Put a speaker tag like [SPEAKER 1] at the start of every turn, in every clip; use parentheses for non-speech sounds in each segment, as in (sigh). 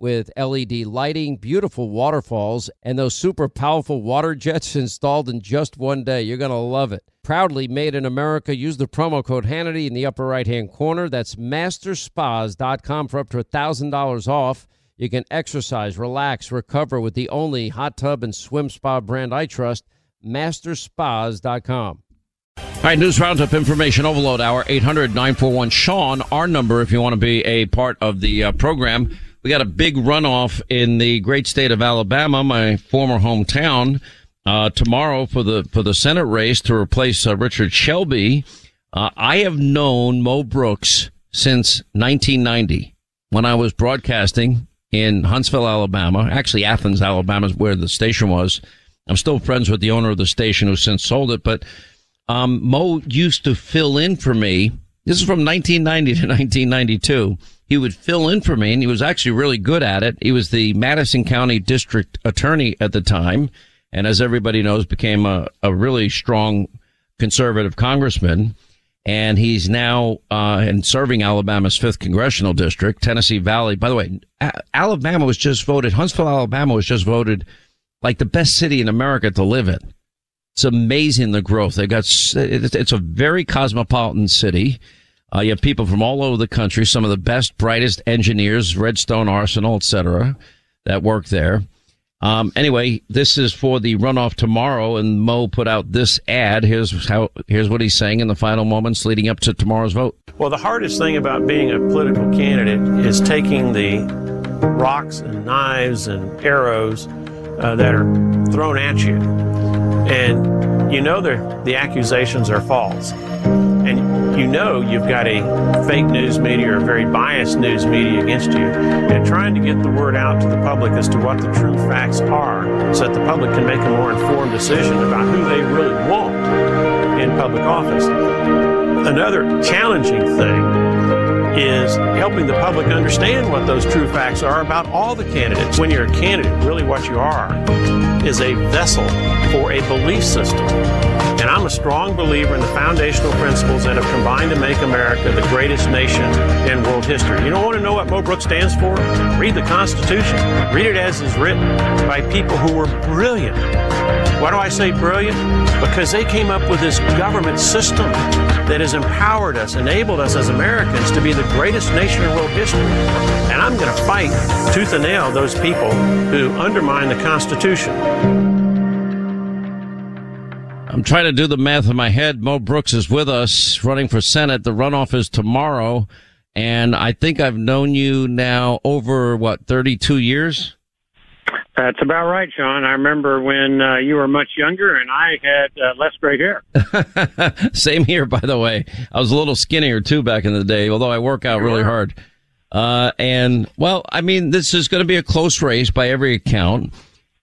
[SPEAKER 1] with LED lighting, beautiful waterfalls, and those super powerful water jets (laughs) installed in just one day. You're going to love it. Proudly made in America. Use the promo code Hannity in the upper right hand corner. That's masterspas.com for up to $1,000 off. You can exercise, relax, recover with the only hot tub and swim spa brand I trust, masterspas.com. All right, News Roundup Information Overload Hour, 800 941 Sean, our number if you want to be a part of the uh, program. We got a big runoff in the great state of Alabama, my former hometown, uh, tomorrow for the, for the Senate race to replace uh, Richard Shelby. Uh, I have known Mo Brooks since 1990 when I was broadcasting in Huntsville, Alabama. Actually, Athens, Alabama is where the station was. I'm still friends with the owner of the station who since sold it, but um, Mo used to fill in for me. This is from 1990 to 1992. He would fill in for me and he was actually really good at it. He was the Madison County district attorney at the time. And as everybody knows, became a, a really strong conservative congressman. And he's now, uh, in serving Alabama's fifth congressional district, Tennessee Valley. By the way, A- Alabama was just voted, Huntsville, Alabama was just voted like the best city in America to live in. It's amazing the growth. They got, it's a very cosmopolitan city. Uh, you have people from all over the country, some of the best, brightest engineers, Redstone Arsenal, etc., that work there. Um, anyway, this is for the runoff tomorrow, and Mo put out this ad. Here's how. Here's what he's saying in the final moments leading up to tomorrow's vote.
[SPEAKER 2] Well, the hardest thing about being a political candidate is taking the rocks and knives and arrows uh, that are thrown at you, and you know the accusations are false and you know you've got a fake news media or a very biased news media against you, and trying to get the word out to the public as to what the true facts are so that the public can make a more informed decision about who they really want in public office. Another challenging thing is helping the public understand what those true facts are about all the candidates. When you're a candidate, really what you are is a vessel for a belief system. And I'm a strong believer in the foundational principles that have combined to make America the greatest nation in world history. You don't want to know what Mo Brooks stands for? Read the Constitution. Read it as is written by people who were brilliant. Why do I say brilliant? Because they came up with this government system that has empowered us, enabled us as Americans to be the greatest nation in world history. And I'm going to fight tooth and nail those people who undermine the Constitution.
[SPEAKER 1] I'm trying to do the math in my head. Mo Brooks is with us running for Senate. The runoff is tomorrow. And I think I've known you now over what, 32 years?
[SPEAKER 3] That's about right, Sean. I remember when uh, you were much younger and I had uh, less gray hair. (laughs)
[SPEAKER 1] Same here, by the way. I was a little skinnier too back in the day, although I work out really hard. Uh, and well, I mean, this is going to be a close race by every account.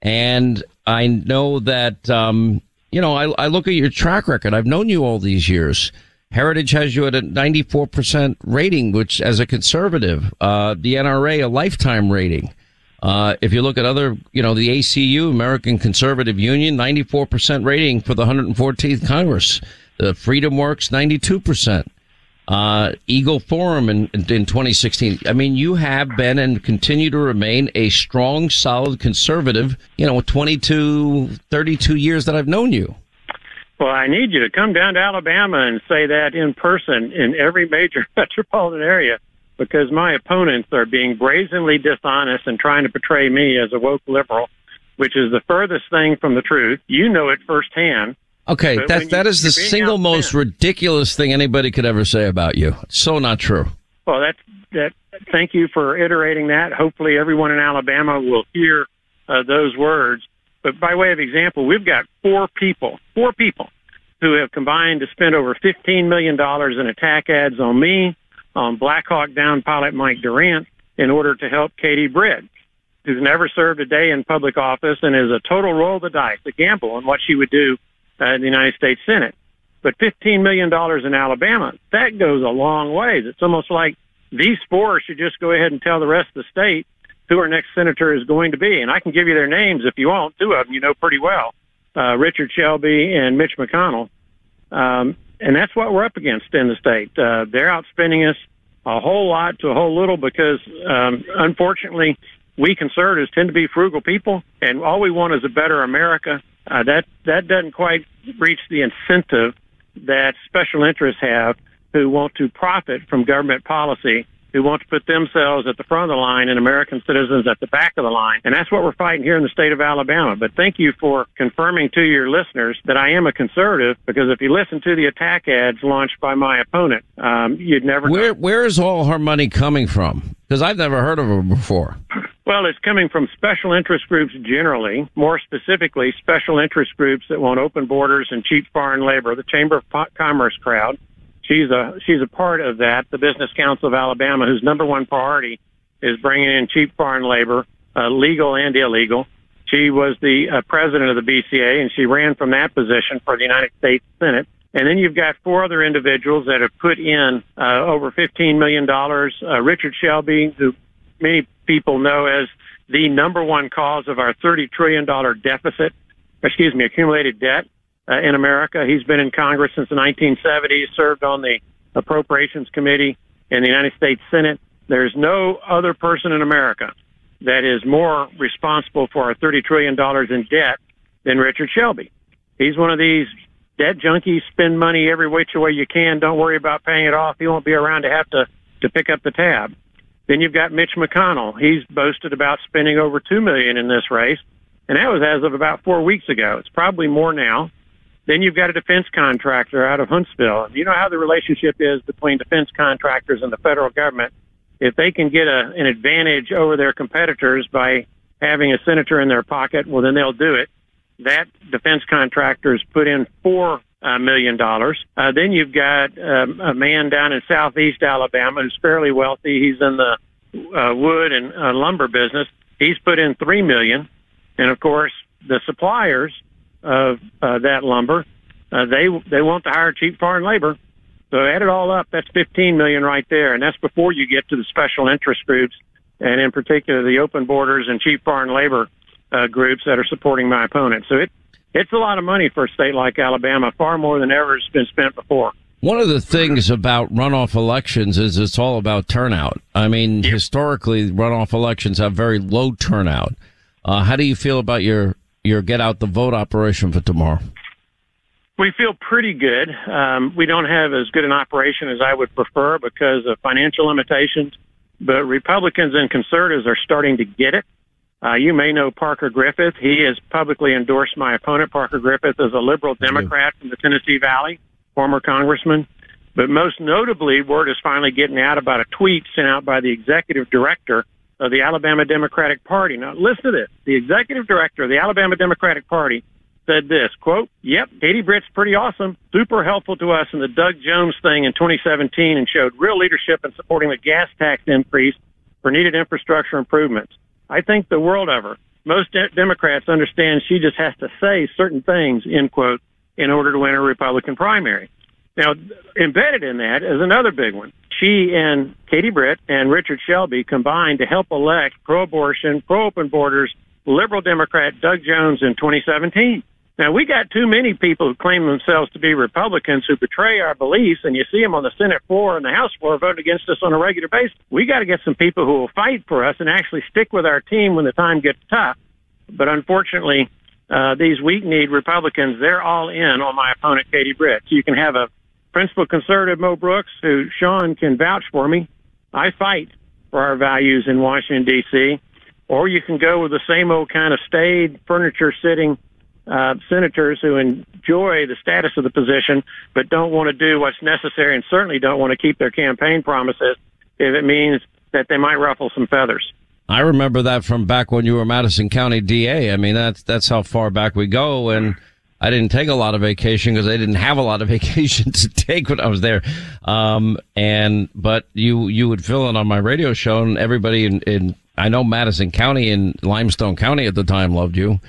[SPEAKER 1] And I know that, um, you know, I, I look at your track record. I've known you all these years. Heritage has you at a 94% rating, which as a conservative, uh, the NRA, a lifetime rating. Uh, if you look at other, you know, the ACU, American Conservative Union, 94% rating for the 114th Congress. The Freedom Works, 92%. Uh, Eagle Forum in, in 2016. I mean, you have been and continue to remain a strong, solid conservative, you know, 22, 32 years that I've known you.
[SPEAKER 2] Well, I need you to come down to Alabama and say that in person in every major (laughs) metropolitan area because my opponents are being brazenly dishonest and trying to portray me as a woke liberal, which is the furthest thing from the truth. You know it firsthand.
[SPEAKER 1] Okay, that you, that is the single most ridiculous thing anybody could ever say about you. So not true.
[SPEAKER 2] Well, that's that. Thank you for iterating that. Hopefully, everyone in Alabama will hear uh, those words. But by way of example, we've got four people, four people who have combined to spend over $15 million in attack ads on me, on Black Hawk Down pilot Mike Durant, in order to help Katie Britt, who's never served a day in public office and is a total roll of the dice, a gamble on what she would do uh, in the United States Senate. But $15 million in Alabama, that goes a long ways. It's almost like these four should just go ahead and tell the rest of the state who our next senator is going to be. And I can give you their names if you want. Two of them you know pretty well uh, Richard Shelby and Mitch McConnell. Um, and that's what we're up against in the state. Uh, they're outspending us a whole lot to a whole little because, um, unfortunately, we conservatives tend to be frugal people, and all we want is a better America. Uh, that that doesn't quite reach the incentive that special interests have who want to profit from government policy who want to put themselves at the front of the line and American citizens at the back of the line. And that's what we're fighting here in the state of Alabama. But thank you for confirming to your listeners that I am a conservative because if you listen to the attack ads launched by my opponent, um, you'd never
[SPEAKER 1] Where, where is all her money coming from? Because I've never heard of her before.
[SPEAKER 2] Well, it's coming from special interest groups generally, more specifically, special interest groups that want open borders and cheap foreign labor, the Chamber of Commerce crowd, She's a she's a part of that. The Business Council of Alabama, whose number one priority is bringing in cheap foreign labor, uh, legal and illegal. She was the uh, president of the BCA, and she ran from that position for the United States Senate. And then you've got four other individuals that have put in uh, over $15 million. Uh, Richard Shelby, who many people know as the number one cause of our $30 trillion deficit, excuse me, accumulated debt uh, in America. He's been in Congress since the 1970s, served on the Appropriations Committee in the United States Senate. There's no other person in America that is more responsible for our $30 trillion in debt than Richard Shelby. He's one of these debt junkies, spend money every which way you can, don't worry about paying it off. He won't be around to have to, to pick up the tab. Then you've got Mitch McConnell. He's boasted about spending over two million in this race, and that was as of about four weeks ago. It's probably more now. Then you've got a defense contractor out of Huntsville. You know how the relationship is between defense contractors and the federal government. If they can get a, an advantage over their competitors by having a senator in their pocket, well, then they'll do it. That defense contractors put in four uh, million dollars. Uh, then you've got um, a man down in southeast Alabama who's fairly wealthy. He's in the uh, wood and uh, lumber business. He's put in three million, and of course the suppliers of uh, that lumber. Uh, they they want to hire cheap foreign labor. So add it all up, that's 15 million right there, and that's before you get to the special interest groups, and in particular the open borders and cheap foreign labor uh, groups that are supporting my opponent. So it it's a lot of money for a state like Alabama, far more than ever has been spent before.
[SPEAKER 1] One of the things about runoff elections is it's all about turnout. I mean, historically, runoff elections have very low turnout. Uh, how do you feel about your your get out the vote operation for tomorrow?
[SPEAKER 2] We feel pretty good. Um, we don't have as good an operation as I would prefer because of financial limitations, but Republicans and conservatives are starting to get it. Uh, you may know Parker Griffith. He has publicly endorsed my opponent. Parker Griffith is a liberal Democrat from the Tennessee Valley, former congressman. But most notably, word is finally getting out about a tweet sent out by the executive director of the Alabama Democratic Party. Now, listen to this. The executive director of the Alabama Democratic Party said this, quote, Yep, Katie Britt's pretty awesome, super helpful to us in the Doug Jones thing in 2017 and showed real leadership in supporting the gas tax increase for needed infrastructure improvements. I think the world of her. Most de- Democrats understand she just has to say certain things, end quote, in order to win a Republican primary. Now, embedded in that is another big one. She and Katie Britt and Richard Shelby combined to help elect pro-abortion, pro-open borders, liberal Democrat Doug Jones in 2017. Now, we got too many people who claim themselves to be Republicans who betray our beliefs, and you see them on the Senate floor and the House floor voting against us on a regular basis. We got to get some people who will fight for us and actually stick with our team when the time gets tough. But unfortunately, uh, these weak-kneed Republicans, they're all in on my opponent, Katie Britt. You can have a principal conservative, Mo Brooks, who Sean can vouch for me. I fight for our values in Washington, D.C. Or you can go with the same old kind of staid, furniture sitting uh, senators who enjoy the status of the position, but don't want to do what's necessary and certainly don't want to keep their campaign promises if it means that they might ruffle some feathers.
[SPEAKER 1] I remember that from back when you were Madison County DA. I mean, that's that's how far back we go. And I didn't take a lot of vacation because I didn't have a lot of (laughs) vacation to take when I was there. Um, and but you you would fill in on my radio show, and everybody in, in I know Madison County and Limestone County at the time loved you.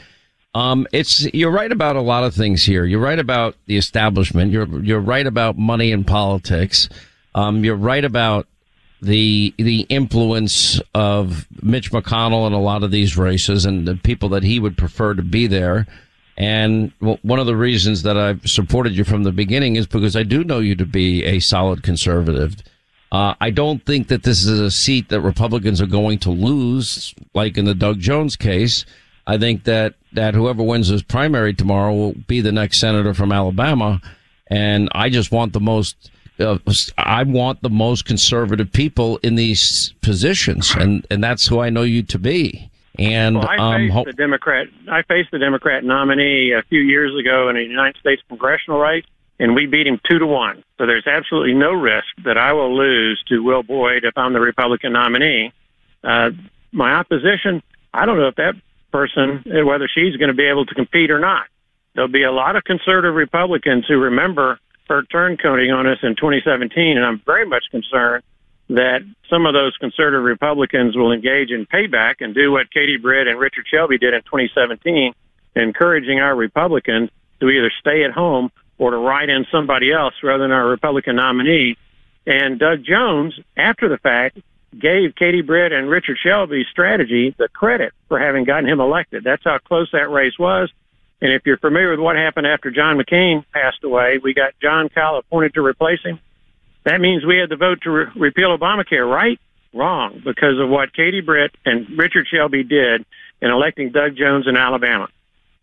[SPEAKER 1] Um, it's you're right about a lot of things here. You're right about the establishment. You're you're right about money in politics. Um, you're right about the the influence of Mitch McConnell in a lot of these races and the people that he would prefer to be there. And one of the reasons that I've supported you from the beginning is because I do know you to be a solid conservative. Uh, I don't think that this is a seat that Republicans are going to lose, like in the Doug Jones case. I think that, that whoever wins this primary tomorrow will be the next senator from Alabama. And I just want the most, uh, I want the most conservative people in these positions. And, and that's who I know you to be. And
[SPEAKER 2] well, I faced um, the Democrat. I faced the Democrat nominee a few years ago in a United States congressional race, and we beat him two to one. So there's absolutely no risk that I will lose to Will Boyd if I'm the Republican nominee. Uh, my opposition, I don't know if that person, eh, whether she's going to be able to compete or not. There'll be a lot of conservative Republicans who remember her turncoating on us in 2017, and I'm very much concerned that some of those conservative Republicans will engage in payback and do what Katie Britt and Richard Shelby did in 2017, encouraging our Republicans to either stay at home or to write in somebody else rather than our Republican nominee. And Doug Jones, after the fact, gave Katie Britt and Richard Shelby's strategy the credit for having gotten him elected. That's how close that race was. And if you're familiar with what happened after John McCain passed away, we got John Kyl appointed to replace him. That means we had the vote to re- repeal Obamacare, right? Wrong, because of what Katie Britt and Richard Shelby did in electing Doug Jones in Alabama.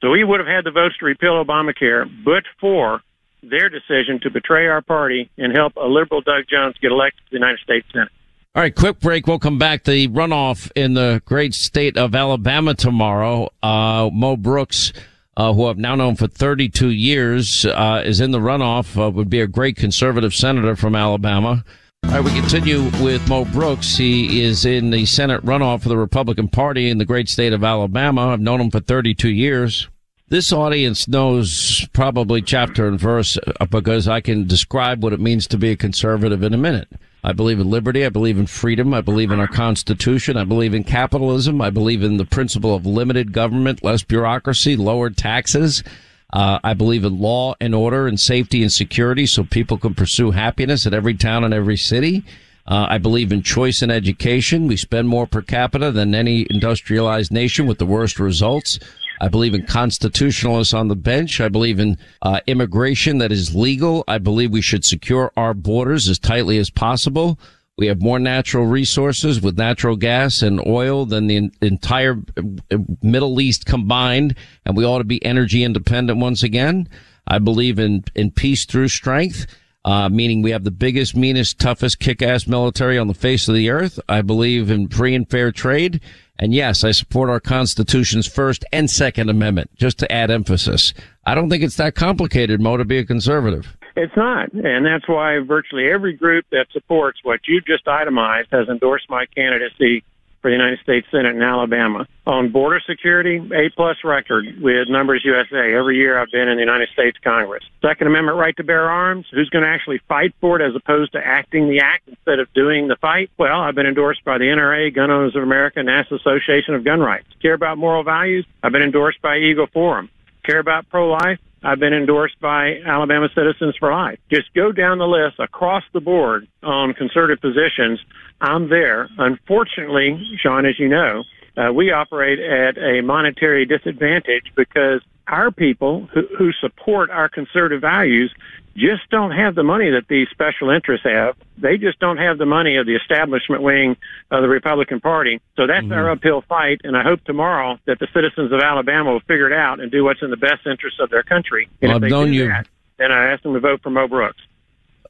[SPEAKER 2] So we would have had the votes to repeal Obamacare, but for their decision to betray our party and help a liberal Doug Jones get elected to the United States Senate.
[SPEAKER 1] All right, quick break. We'll come back. To the runoff in the great state of Alabama tomorrow. Uh, Mo Brooks, uh, who I've now known for 32 years, uh, is in the runoff. Uh, would be a great conservative senator from Alabama. All right, we continue with Mo Brooks. He is in the Senate runoff for the Republican Party in the great state of Alabama. I've known him for 32 years. This audience knows probably chapter and verse uh, because I can describe what it means to be a conservative in a minute. I believe in liberty. I believe in freedom. I believe in our Constitution. I believe in capitalism. I believe in the principle of limited government, less bureaucracy, lower taxes. Uh, I believe in law and order and safety and security so people can pursue happiness at every town and every city. Uh, I believe in choice in education. We spend more per capita than any industrialized nation with the worst results. I believe in constitutionalists on the bench. I believe in uh, immigration that is legal. I believe we should secure our borders as tightly as possible. We have more natural resources with natural gas and oil than the entire uh, Middle East combined, and we ought to be energy independent once again. I believe in, in peace through strength. Uh, meaning we have the biggest, meanest, toughest, kick-ass military on the face of the earth. I believe in free and fair trade. And yes, I support our Constitution's First and Second Amendment, just to add emphasis. I don't think it's that complicated, Mo, to be a conservative.
[SPEAKER 2] It's not. And that's why virtually every group that supports what you just itemized has endorsed my candidacy for the United States Senate in Alabama. On border security, A plus record with Numbers USA. Every year I've been in the United States Congress. Second Amendment right to bear arms. Who's going to actually fight for it as opposed to acting the act instead of doing the fight? Well, I've been endorsed by the NRA, Gun Owners of America, National Association of Gun Rights. Care about moral values? I've been endorsed by Eagle Forum. Care about pro-life? I've been endorsed by Alabama Citizens for Life. Just go down the list across the board on conservative positions. I'm there. Unfortunately, Sean, as you know, uh, we operate at a monetary disadvantage because our people who, who support our conservative values just don't have the money that these special interests have. They just don't have the money of the establishment wing of the Republican Party. So that's mm-hmm. our uphill fight. And I hope tomorrow that the citizens of Alabama will figure it out and do what's in the best interest of their country. And
[SPEAKER 1] well,
[SPEAKER 2] if they
[SPEAKER 1] do
[SPEAKER 2] you. that, then I ask them to vote for Mo Brooks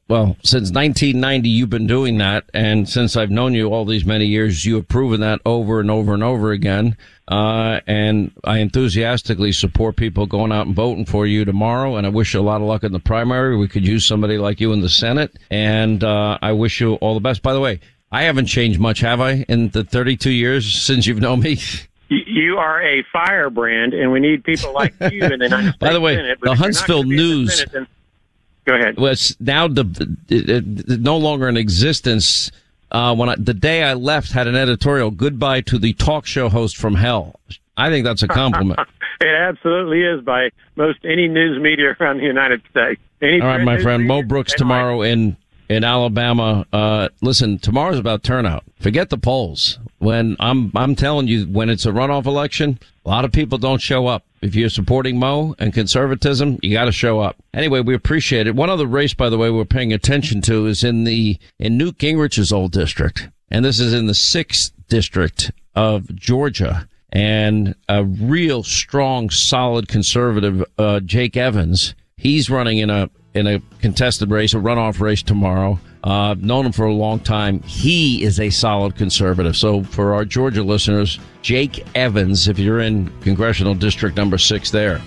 [SPEAKER 1] well, since 1990, you've been doing that. And since I've known you all these many years, you have proven that over and over and over again. Uh, and I enthusiastically support people going out and voting for you tomorrow. And I wish you a lot of luck in the primary. We could use somebody like you in the Senate. And, uh, I wish you all the best. By the way, I haven't changed much, have I, in the 32 years since you've known me?
[SPEAKER 2] You are a firebrand, and we need people like you in the (laughs) United States
[SPEAKER 1] By the way,
[SPEAKER 2] Senate,
[SPEAKER 1] the Huntsville News.
[SPEAKER 2] The Go ahead.
[SPEAKER 1] Was now the, no longer in existence. Uh, when I, the day I left had an editorial goodbye to the talk show host from hell. I think that's a compliment. (laughs)
[SPEAKER 2] it absolutely is by most any news media around the United States. Any
[SPEAKER 1] All right, my friend Mo Brooks tomorrow in in Alabama. Uh, listen, tomorrow's about turnout. Forget the polls. When I'm I'm telling you, when it's a runoff election, a lot of people don't show up. If you're supporting Mo and conservatism, you got to show up. Anyway, we appreciate it. One other race, by the way, we're paying attention to is in the in Newt Gingrich's old district, and this is in the sixth district of Georgia. And a real strong, solid conservative, uh, Jake Evans, he's running in a in a contested race, a runoff race tomorrow. Uh, known him for a long time. He is a solid conservative. So for our Georgia listeners, Jake Evans, if you're in congressional district number six there.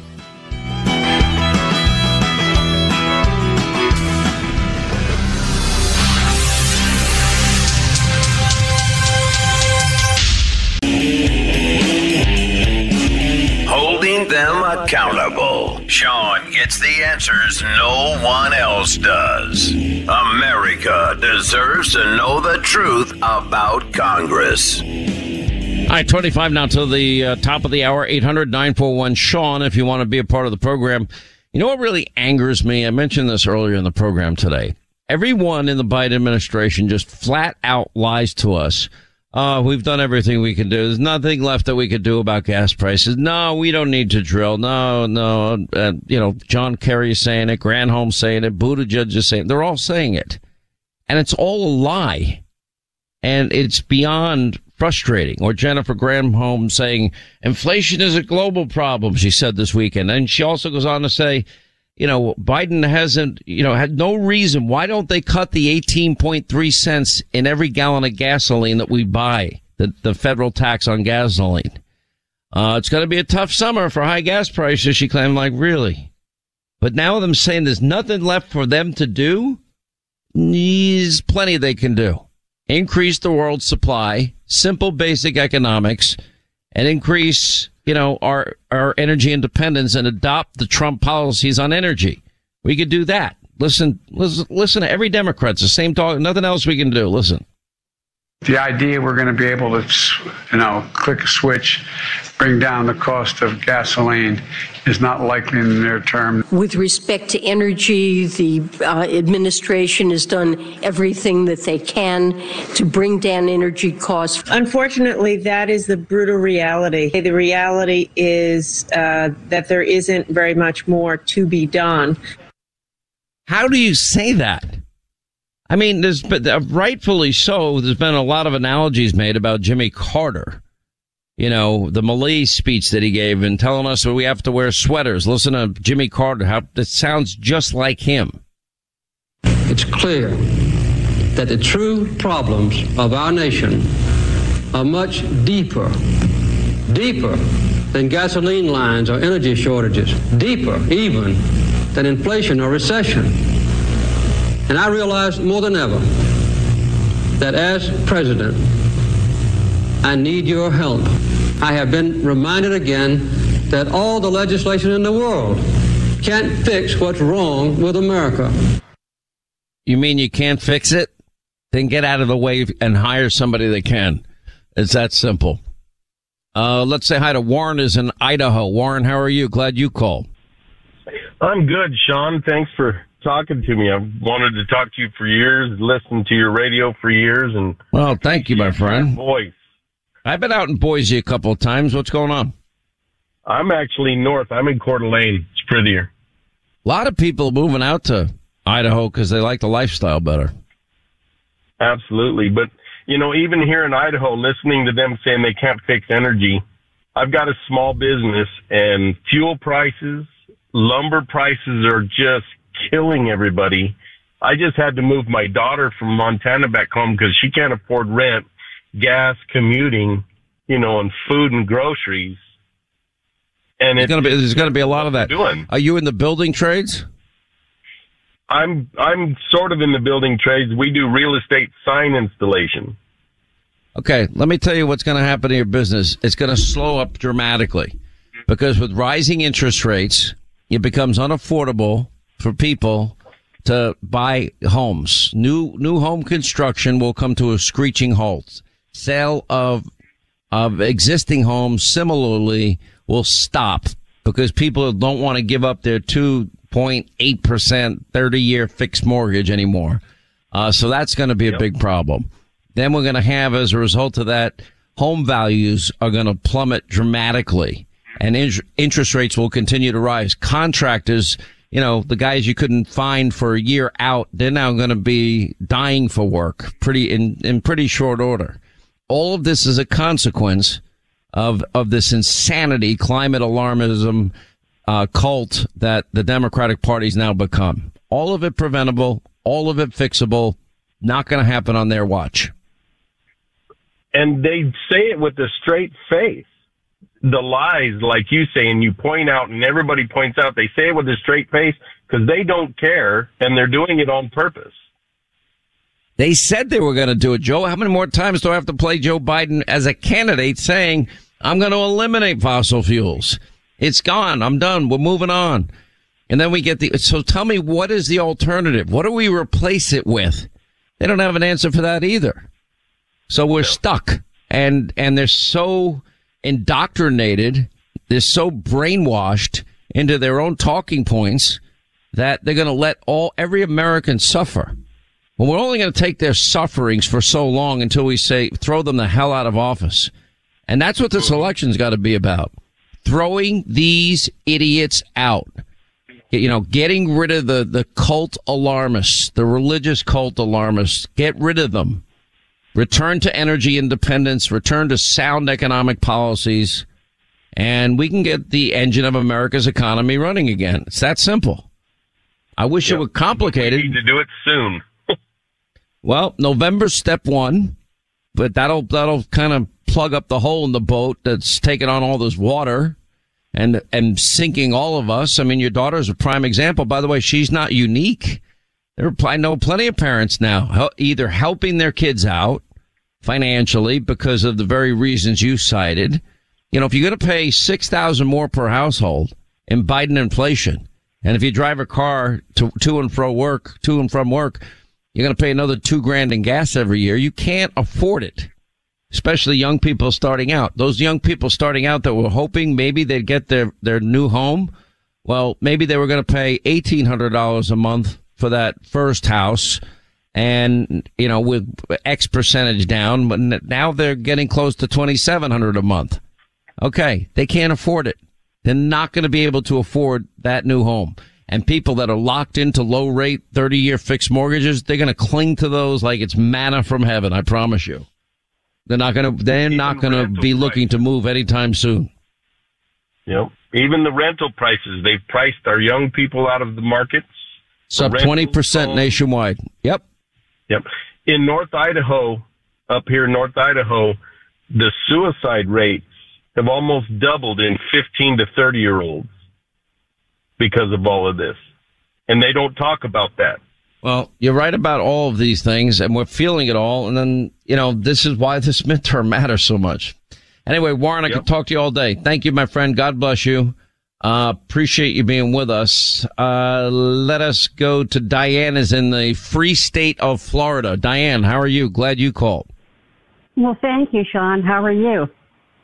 [SPEAKER 4] Holding them accountable. Sean gets the answers no one else does. America deserves to know the truth about Congress.
[SPEAKER 1] All right, 25 now to the uh, top of the hour, 800 941 Sean, if you want to be a part of the program. You know what really angers me? I mentioned this earlier in the program today. Everyone in the Biden administration just flat out lies to us. Uh, we've done everything we can do. There's nothing left that we could do about gas prices. No, we don't need to drill. No, no. Uh, you know, John Kerry is saying it. Granholm saying it. Buttigieg is saying it. They're all saying it. And it's all a lie. And it's beyond frustrating. Or Jennifer Granholm saying inflation is a global problem, she said this weekend. And she also goes on to say, you know, Biden hasn't, you know, had no reason. Why don't they cut the 18.3 cents in every gallon of gasoline that we buy, the, the federal tax on gasoline? Uh, it's going to be a tough summer for high gas prices, she claimed. Like, really? But now them saying there's nothing left for them to do, there's plenty they can do. Increase the world supply, simple basic economics and increase, you know, our, our energy independence and adopt the Trump policies on energy. We could do that. Listen, listen, listen to every Democrat. It's the same talk. Nothing else we can do. Listen.
[SPEAKER 5] The idea we're going to be able to, you know, click a switch, bring down the cost of gasoline is not likely in the near term.
[SPEAKER 6] With respect to energy, the uh, administration has done everything that they can to bring down energy costs.
[SPEAKER 7] Unfortunately, that is the brutal reality. The reality is uh, that there isn't very much more to be done.
[SPEAKER 1] How do you say that? I mean, there's been, uh, rightfully so. There's been a lot of analogies made about Jimmy Carter. You know, the malaise speech that he gave and telling us that we have to wear sweaters. Listen to Jimmy Carter. How it sounds just like him.
[SPEAKER 8] It's clear that the true problems of our nation are much deeper, deeper than gasoline lines or energy shortages, deeper even than inflation or recession. And I realize more than ever that as president, I need your help. I have been reminded again that all the legislation in the world can't fix what's wrong with America.
[SPEAKER 1] You mean you can't fix it? Then get out of the way and hire somebody that can. It's that simple. Uh, let's say hi to Warren is in Idaho. Warren, how are you? Glad you called.
[SPEAKER 9] I'm good, Sean. Thanks for talking to me. I've wanted to talk to you for years, listened to your radio for years, and
[SPEAKER 1] well, thank you, my friend.
[SPEAKER 9] Voice.
[SPEAKER 1] I've been out in Boise a couple of times. What's going on?
[SPEAKER 9] I'm actually north. I'm in Coeur d'Alene. It's prettier.
[SPEAKER 1] A lot of people moving out to Idaho because they like the lifestyle better.
[SPEAKER 9] Absolutely. But, you know, even here in Idaho, listening to them saying they can't fix energy, I've got a small business and fuel prices, lumber prices are just killing everybody. I just had to move my daughter from Montana back home because she can't afford rent, gas, commuting, you know, and food and groceries. And it's
[SPEAKER 1] gonna be there's gonna be a lot of that.
[SPEAKER 9] doing.
[SPEAKER 1] Are you in the building trades?
[SPEAKER 9] I'm I'm sort of in the building trades. We do real estate sign installation.
[SPEAKER 1] Okay, let me tell you what's going to happen to your business. It's going to slow up dramatically because with rising interest rates, it becomes unaffordable for people to buy homes. New new home construction will come to a screeching halt. Sale of of existing homes similarly will stop because people don't want to give up their 2.8% 30 year fixed mortgage anymore. Uh, so that's going to be a big problem. Then we're going to have, as a result of that, home values are going to plummet dramatically and in- interest rates will continue to rise. Contractors, you know, the guys you couldn't find for a year out, they're now going to be dying for work pretty in, in pretty short order. All of this is a consequence of, of this insanity, climate alarmism, uh, cult that the Democratic Party's now become. All of it preventable, all of it fixable, not going to happen on their watch.
[SPEAKER 9] and they say it with a straight face. The lies, like you say, and you point out, and everybody points out, they say it with a straight face because they don't care and they're doing it on purpose.
[SPEAKER 1] They said they were going to do it. Joe, how many more times do I have to play Joe Biden as a candidate saying, I'm going to eliminate fossil fuels? It's gone. I'm done. We're moving on. And then we get the, so tell me, what is the alternative? What do we replace it with? They don't have an answer for that either. So we're stuck and, and they're so indoctrinated. They're so brainwashed into their own talking points that they're going to let all, every American suffer. Well, we're only going to take their sufferings for so long until we say, throw them the hell out of office. And that's what this election's got to be about. Throwing these idiots out. You know, getting rid of the, the cult alarmists, the religious cult alarmists. Get rid of them. Return to energy independence, return to sound economic policies, and we can get the engine of America's economy running again. It's that simple. I wish it were complicated.
[SPEAKER 9] We need to do it soon. (laughs)
[SPEAKER 1] Well, November's step one, but that'll that'll kind of plug up the hole in the boat that's taking on all this water and and sinking all of us. I mean, your daughter's a prime example. By the way, she's not unique. There are, I know plenty of parents now either helping their kids out financially because of the very reasons you cited. You know, if you're going to pay six thousand more per household in Biden inflation, and if you drive a car to to and fro work, to and from work, you're going to pay another two grand in gas every year. You can't afford it, especially young people starting out. Those young people starting out that were hoping maybe they'd get their, their new home. Well, maybe they were going to pay $1,800 a month for that first house and, you know, with X percentage down, but now they're getting close to 2,700 a month. Okay. They can't afford it. They're not going to be able to afford that new home and people that are locked into low rate 30 year fixed mortgages, they're going to cling to those like it's manna from heaven. I promise you. They're not going to, they're not going to be looking to move anytime soon.
[SPEAKER 9] Yep. Even the rental prices, they've priced our young people out of the markets.
[SPEAKER 1] Sub 20%
[SPEAKER 9] homes.
[SPEAKER 1] nationwide. Yep.
[SPEAKER 9] Yep. In North Idaho, up here in North Idaho, the suicide rates have almost doubled in 15 to 30 year olds because of all of this. And they don't talk about that.
[SPEAKER 1] Well, you're right about all of these things, and we're feeling it all. And then, you know, this is why this (laughs) midterm matters so much. Anyway, Warren, I could talk to you all day. Thank you, my friend. God bless you. Uh, appreciate you being with us. Uh, let us go to Diane is in the free state of Florida. Diane, how are you? Glad you called.
[SPEAKER 10] Well, thank you, Sean. How are you?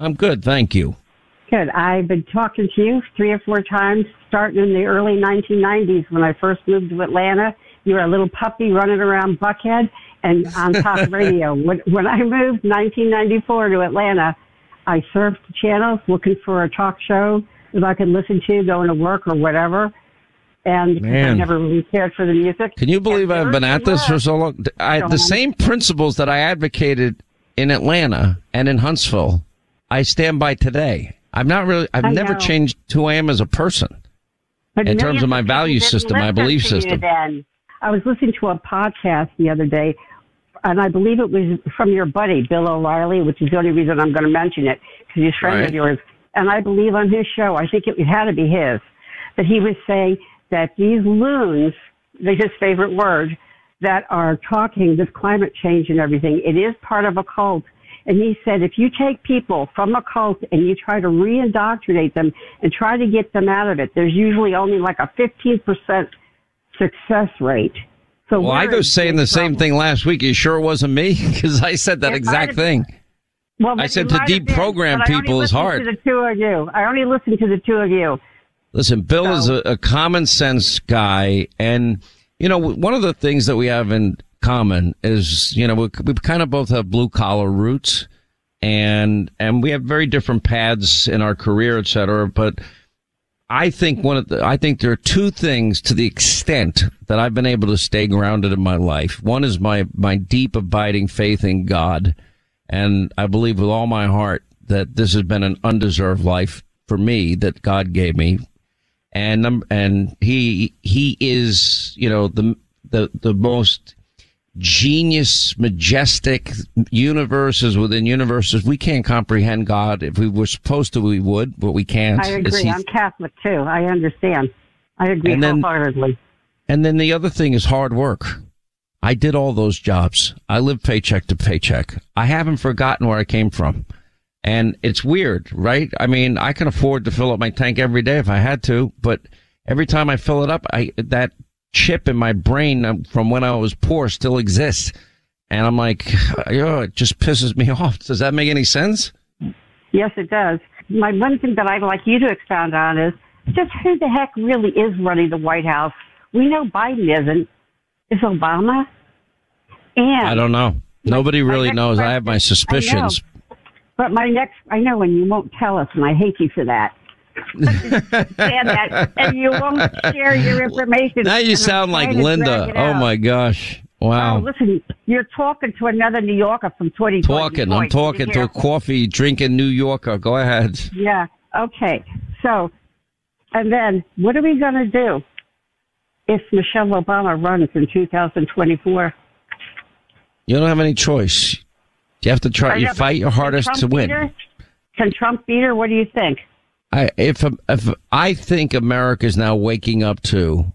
[SPEAKER 1] I'm good. Thank you.
[SPEAKER 10] Good. I've been talking to you three or four times, starting in the early 1990s when I first moved to Atlanta. You were a little puppy running around Buckhead and on top radio. (laughs) When, when I moved 1994 to Atlanta, I surfed the channels looking for a talk show that I could listen to going to work or whatever. And because I never really cared for the music.
[SPEAKER 1] Can you believe I've been at this for so long? I, the same principles that I advocated in Atlanta and in Huntsville, I stand by today. I'm not really, I've
[SPEAKER 10] I
[SPEAKER 1] never
[SPEAKER 10] know.
[SPEAKER 1] changed who I am as a person
[SPEAKER 10] But
[SPEAKER 1] in terms of my value system, my belief system.
[SPEAKER 10] Then. I was listening to a podcast the other day, and I believe it was from your buddy, Bill O'Reilly, which is the only reason I'm going to mention it, because he's a friend
[SPEAKER 1] Right.
[SPEAKER 10] of yours. And I believe on his show, I think it had to be his, that he was saying that these loons, that's his favorite word, that are talking this climate change and everything, it is part of a cult. And he said, if you take people from a cult and you try to re-indoctrinate them and try to get them out of it, there's usually only like a 15% success rate. So
[SPEAKER 1] Well, I was saying the same thing last week. You sure wasn't me? (laughs) Because I said that
[SPEAKER 10] It
[SPEAKER 1] exact thing.
[SPEAKER 10] Well,
[SPEAKER 1] I said to
[SPEAKER 10] been,
[SPEAKER 1] deprogram
[SPEAKER 10] only
[SPEAKER 1] people is hard.
[SPEAKER 10] To the two of you, I only listen to the two of you.
[SPEAKER 1] Listen, Bill is a, a common sense guy, and you know one of the things that we have in common is you know we, we kind of both have blue collar roots, and and we have very different paths in our career, et cetera. But I think one of the, I think there are two things to the extent that I've been able to stay grounded in my life. One is my my deep abiding faith in God, and I believe with all my heart that this has been an undeserved life for me that God gave me and and he he is you know the the the most genius majestic universes within universes we can't comprehend god if we were supposed to we would but we can't
[SPEAKER 10] I agree.
[SPEAKER 1] He...
[SPEAKER 10] I'm Catholic too. I understand. I agree
[SPEAKER 1] And then-
[SPEAKER 10] wholeheartedly.
[SPEAKER 1] and then the other thing is hard work i did all those jobs. I live paycheck to paycheck. I haven't forgotten where i came from. And it's weird right? I mean i can afford to fill up my tank every day if i had to but every time i fill it up i that chip in my brain from when i was poor still exists. And i'm like (sighs) oh, it just pisses me (laughs) off. Does that make any sense?
[SPEAKER 10] Yes, it does. My one thing that I'd like you to expound on is just who the heck really is running the White House. We know Biden isn't. Is Obama? And
[SPEAKER 1] i don't know nobody really knows i have my
[SPEAKER 10] I know.
[SPEAKER 1] suspicions
[SPEAKER 10] But my next, I know, and you won't tell us, and I hate you for that. That, and you won't share your information.
[SPEAKER 1] now you sound like linda oh my gosh wow
[SPEAKER 10] Oh, listen, you're talking to another New Yorker from 2020.
[SPEAKER 1] talking. I'm talking to a coffee drinking New Yorker. Go ahead.
[SPEAKER 10] Yeah. Okay. So, and then what are we going to do if Michelle Obama runs in 2024?
[SPEAKER 1] You don't have any choice. You have to try. You fight your hardest to win.
[SPEAKER 10] her? Can Trump beat her? What do you think?
[SPEAKER 1] I if if I think America is now waking up to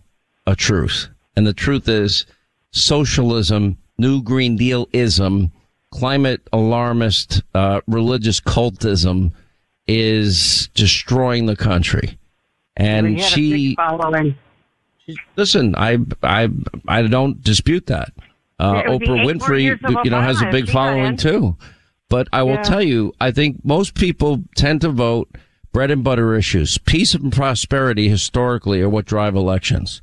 [SPEAKER 1] a truth, and the truth is socialism, New Green Dealism, climate alarmist, uh, religious cultism is destroying the country. And she
[SPEAKER 10] following.
[SPEAKER 1] Listen, I I I don't dispute that. Uh,
[SPEAKER 10] It would be
[SPEAKER 1] Oprah Winfrey, you know, has a big
[SPEAKER 10] if she got
[SPEAKER 1] following
[SPEAKER 10] in.
[SPEAKER 1] too. But I will
[SPEAKER 10] Yeah.
[SPEAKER 1] tell you, I think most people tend to vote bread and butter issues. Peace and prosperity historically are what drive elections.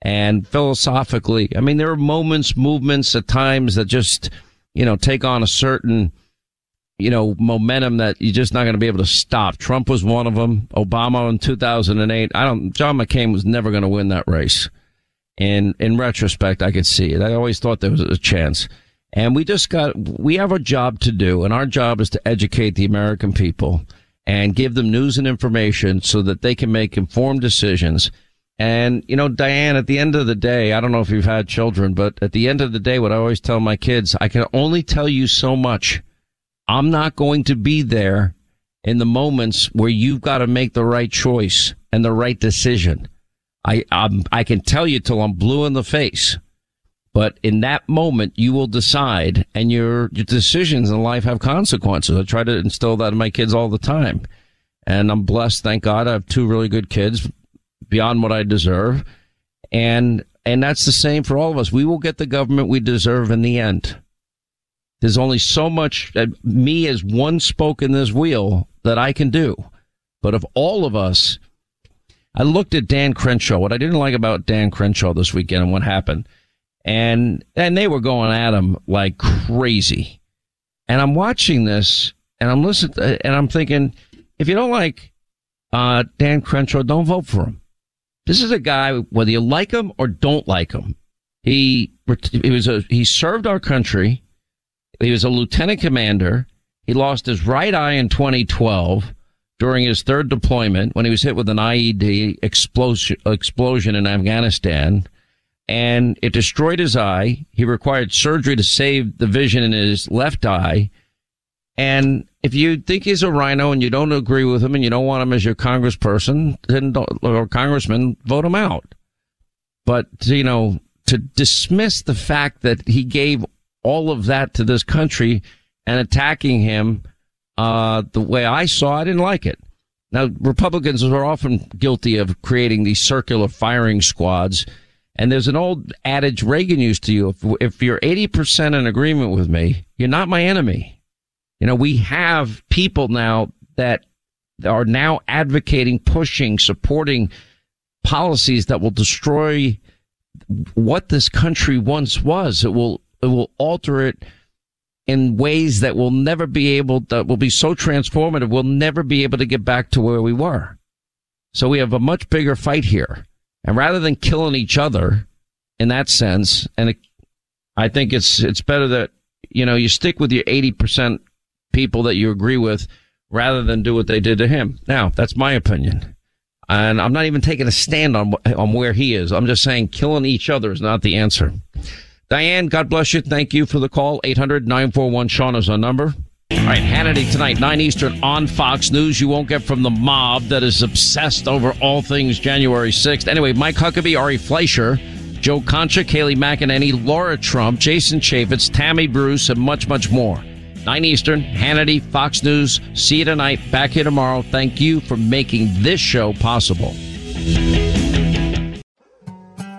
[SPEAKER 1] And philosophically, I mean, there are moments, movements at times that just, you know, take on a certain, you know, momentum that you're just not going to be able to stop. Trump was one of them. Obama in 2008. I don't, John McCain was never going to win that race. And in retrospect, I could see it. I always thought there was a chance. And we just got, we have a job to do, and our job is to educate the American people and give them news and information so that they can make informed decisions. And, you know, Diane, at the end of the day, I don't know if you've had children, but at the end of the day, what I always tell my kids, I can only tell you so much. I'm not going to be there in the moments where you've got to make the right choice and the right decision. I, I'm, I can tell you till I'm blue in the face. But in that moment, you will decide, and your your decisions in life have consequences. I try to instill that in my kids all the time, and I'm blessed. Thank God, I have two really good kids, beyond what I deserve, and and that's the same for all of us. We will get the government we deserve in the end. There's only so much uh, me as one spoke in this wheel that I can do, but of all of us, I looked at Dan Crenshaw. What I didn't like about Dan Crenshaw this weekend and what happened and and they were going at him like crazy. And I'm watching this and I'm listening and I'm thinking, if you don't like uh, Dan Crenshaw, don't vote for him. This is a guy, whether you like him or don't like him, he, he was a, he served our country. He was a lieutenant commander. He lost his right eye in 2012 during his third deployment when he was hit with an IED explosion, explosion in Afghanistan and it destroyed his eye. He required surgery to save the vision in his left eye. And if you think he's a RINO and you don't agree with him and you don't want him as your congressperson, then or congressman, vote him out. But, you know, to dismiss the fact that he gave all of that to this country and attacking him, uh, the way I saw, I didn't like it. Now, Republicans are often guilty of creating these circular firing squads and there's an old adage Reagan used to you. If, if you're 80% in agreement with me, you're not my enemy. You know, we have people now that are now advocating, pushing, supporting policies that will destroy what this country once was. It will, it will alter it in ways that will never be able, that will be so transformative, we'll never be able to get back to where we were. So we have a much bigger fight here. And rather than killing each other in that sense, and it, I think it's, it's better that, you know, you stick with your 80% people that you agree with rather than do what they did to him. Now, that's my opinion. And I'm not even taking a stand on, on where he is. I'm just saying killing each other is not the answer. Diane, God bless you. Thank you for the call. 800 941 Sean is our number. All right, Hannity tonight, 9 Eastern on Fox News. You won't get from the mob that is obsessed over all things January 6th. Anyway, Mike Huckabee, Ari Fleischer, Joe Concha, Kayleigh McEnany, Laura Trump, Jason Chaffetz, Tammy Bruce, and much, much more. 9 Eastern, Hannity, Fox News. See you tonight. Back here tomorrow. Thank you for making this show possible.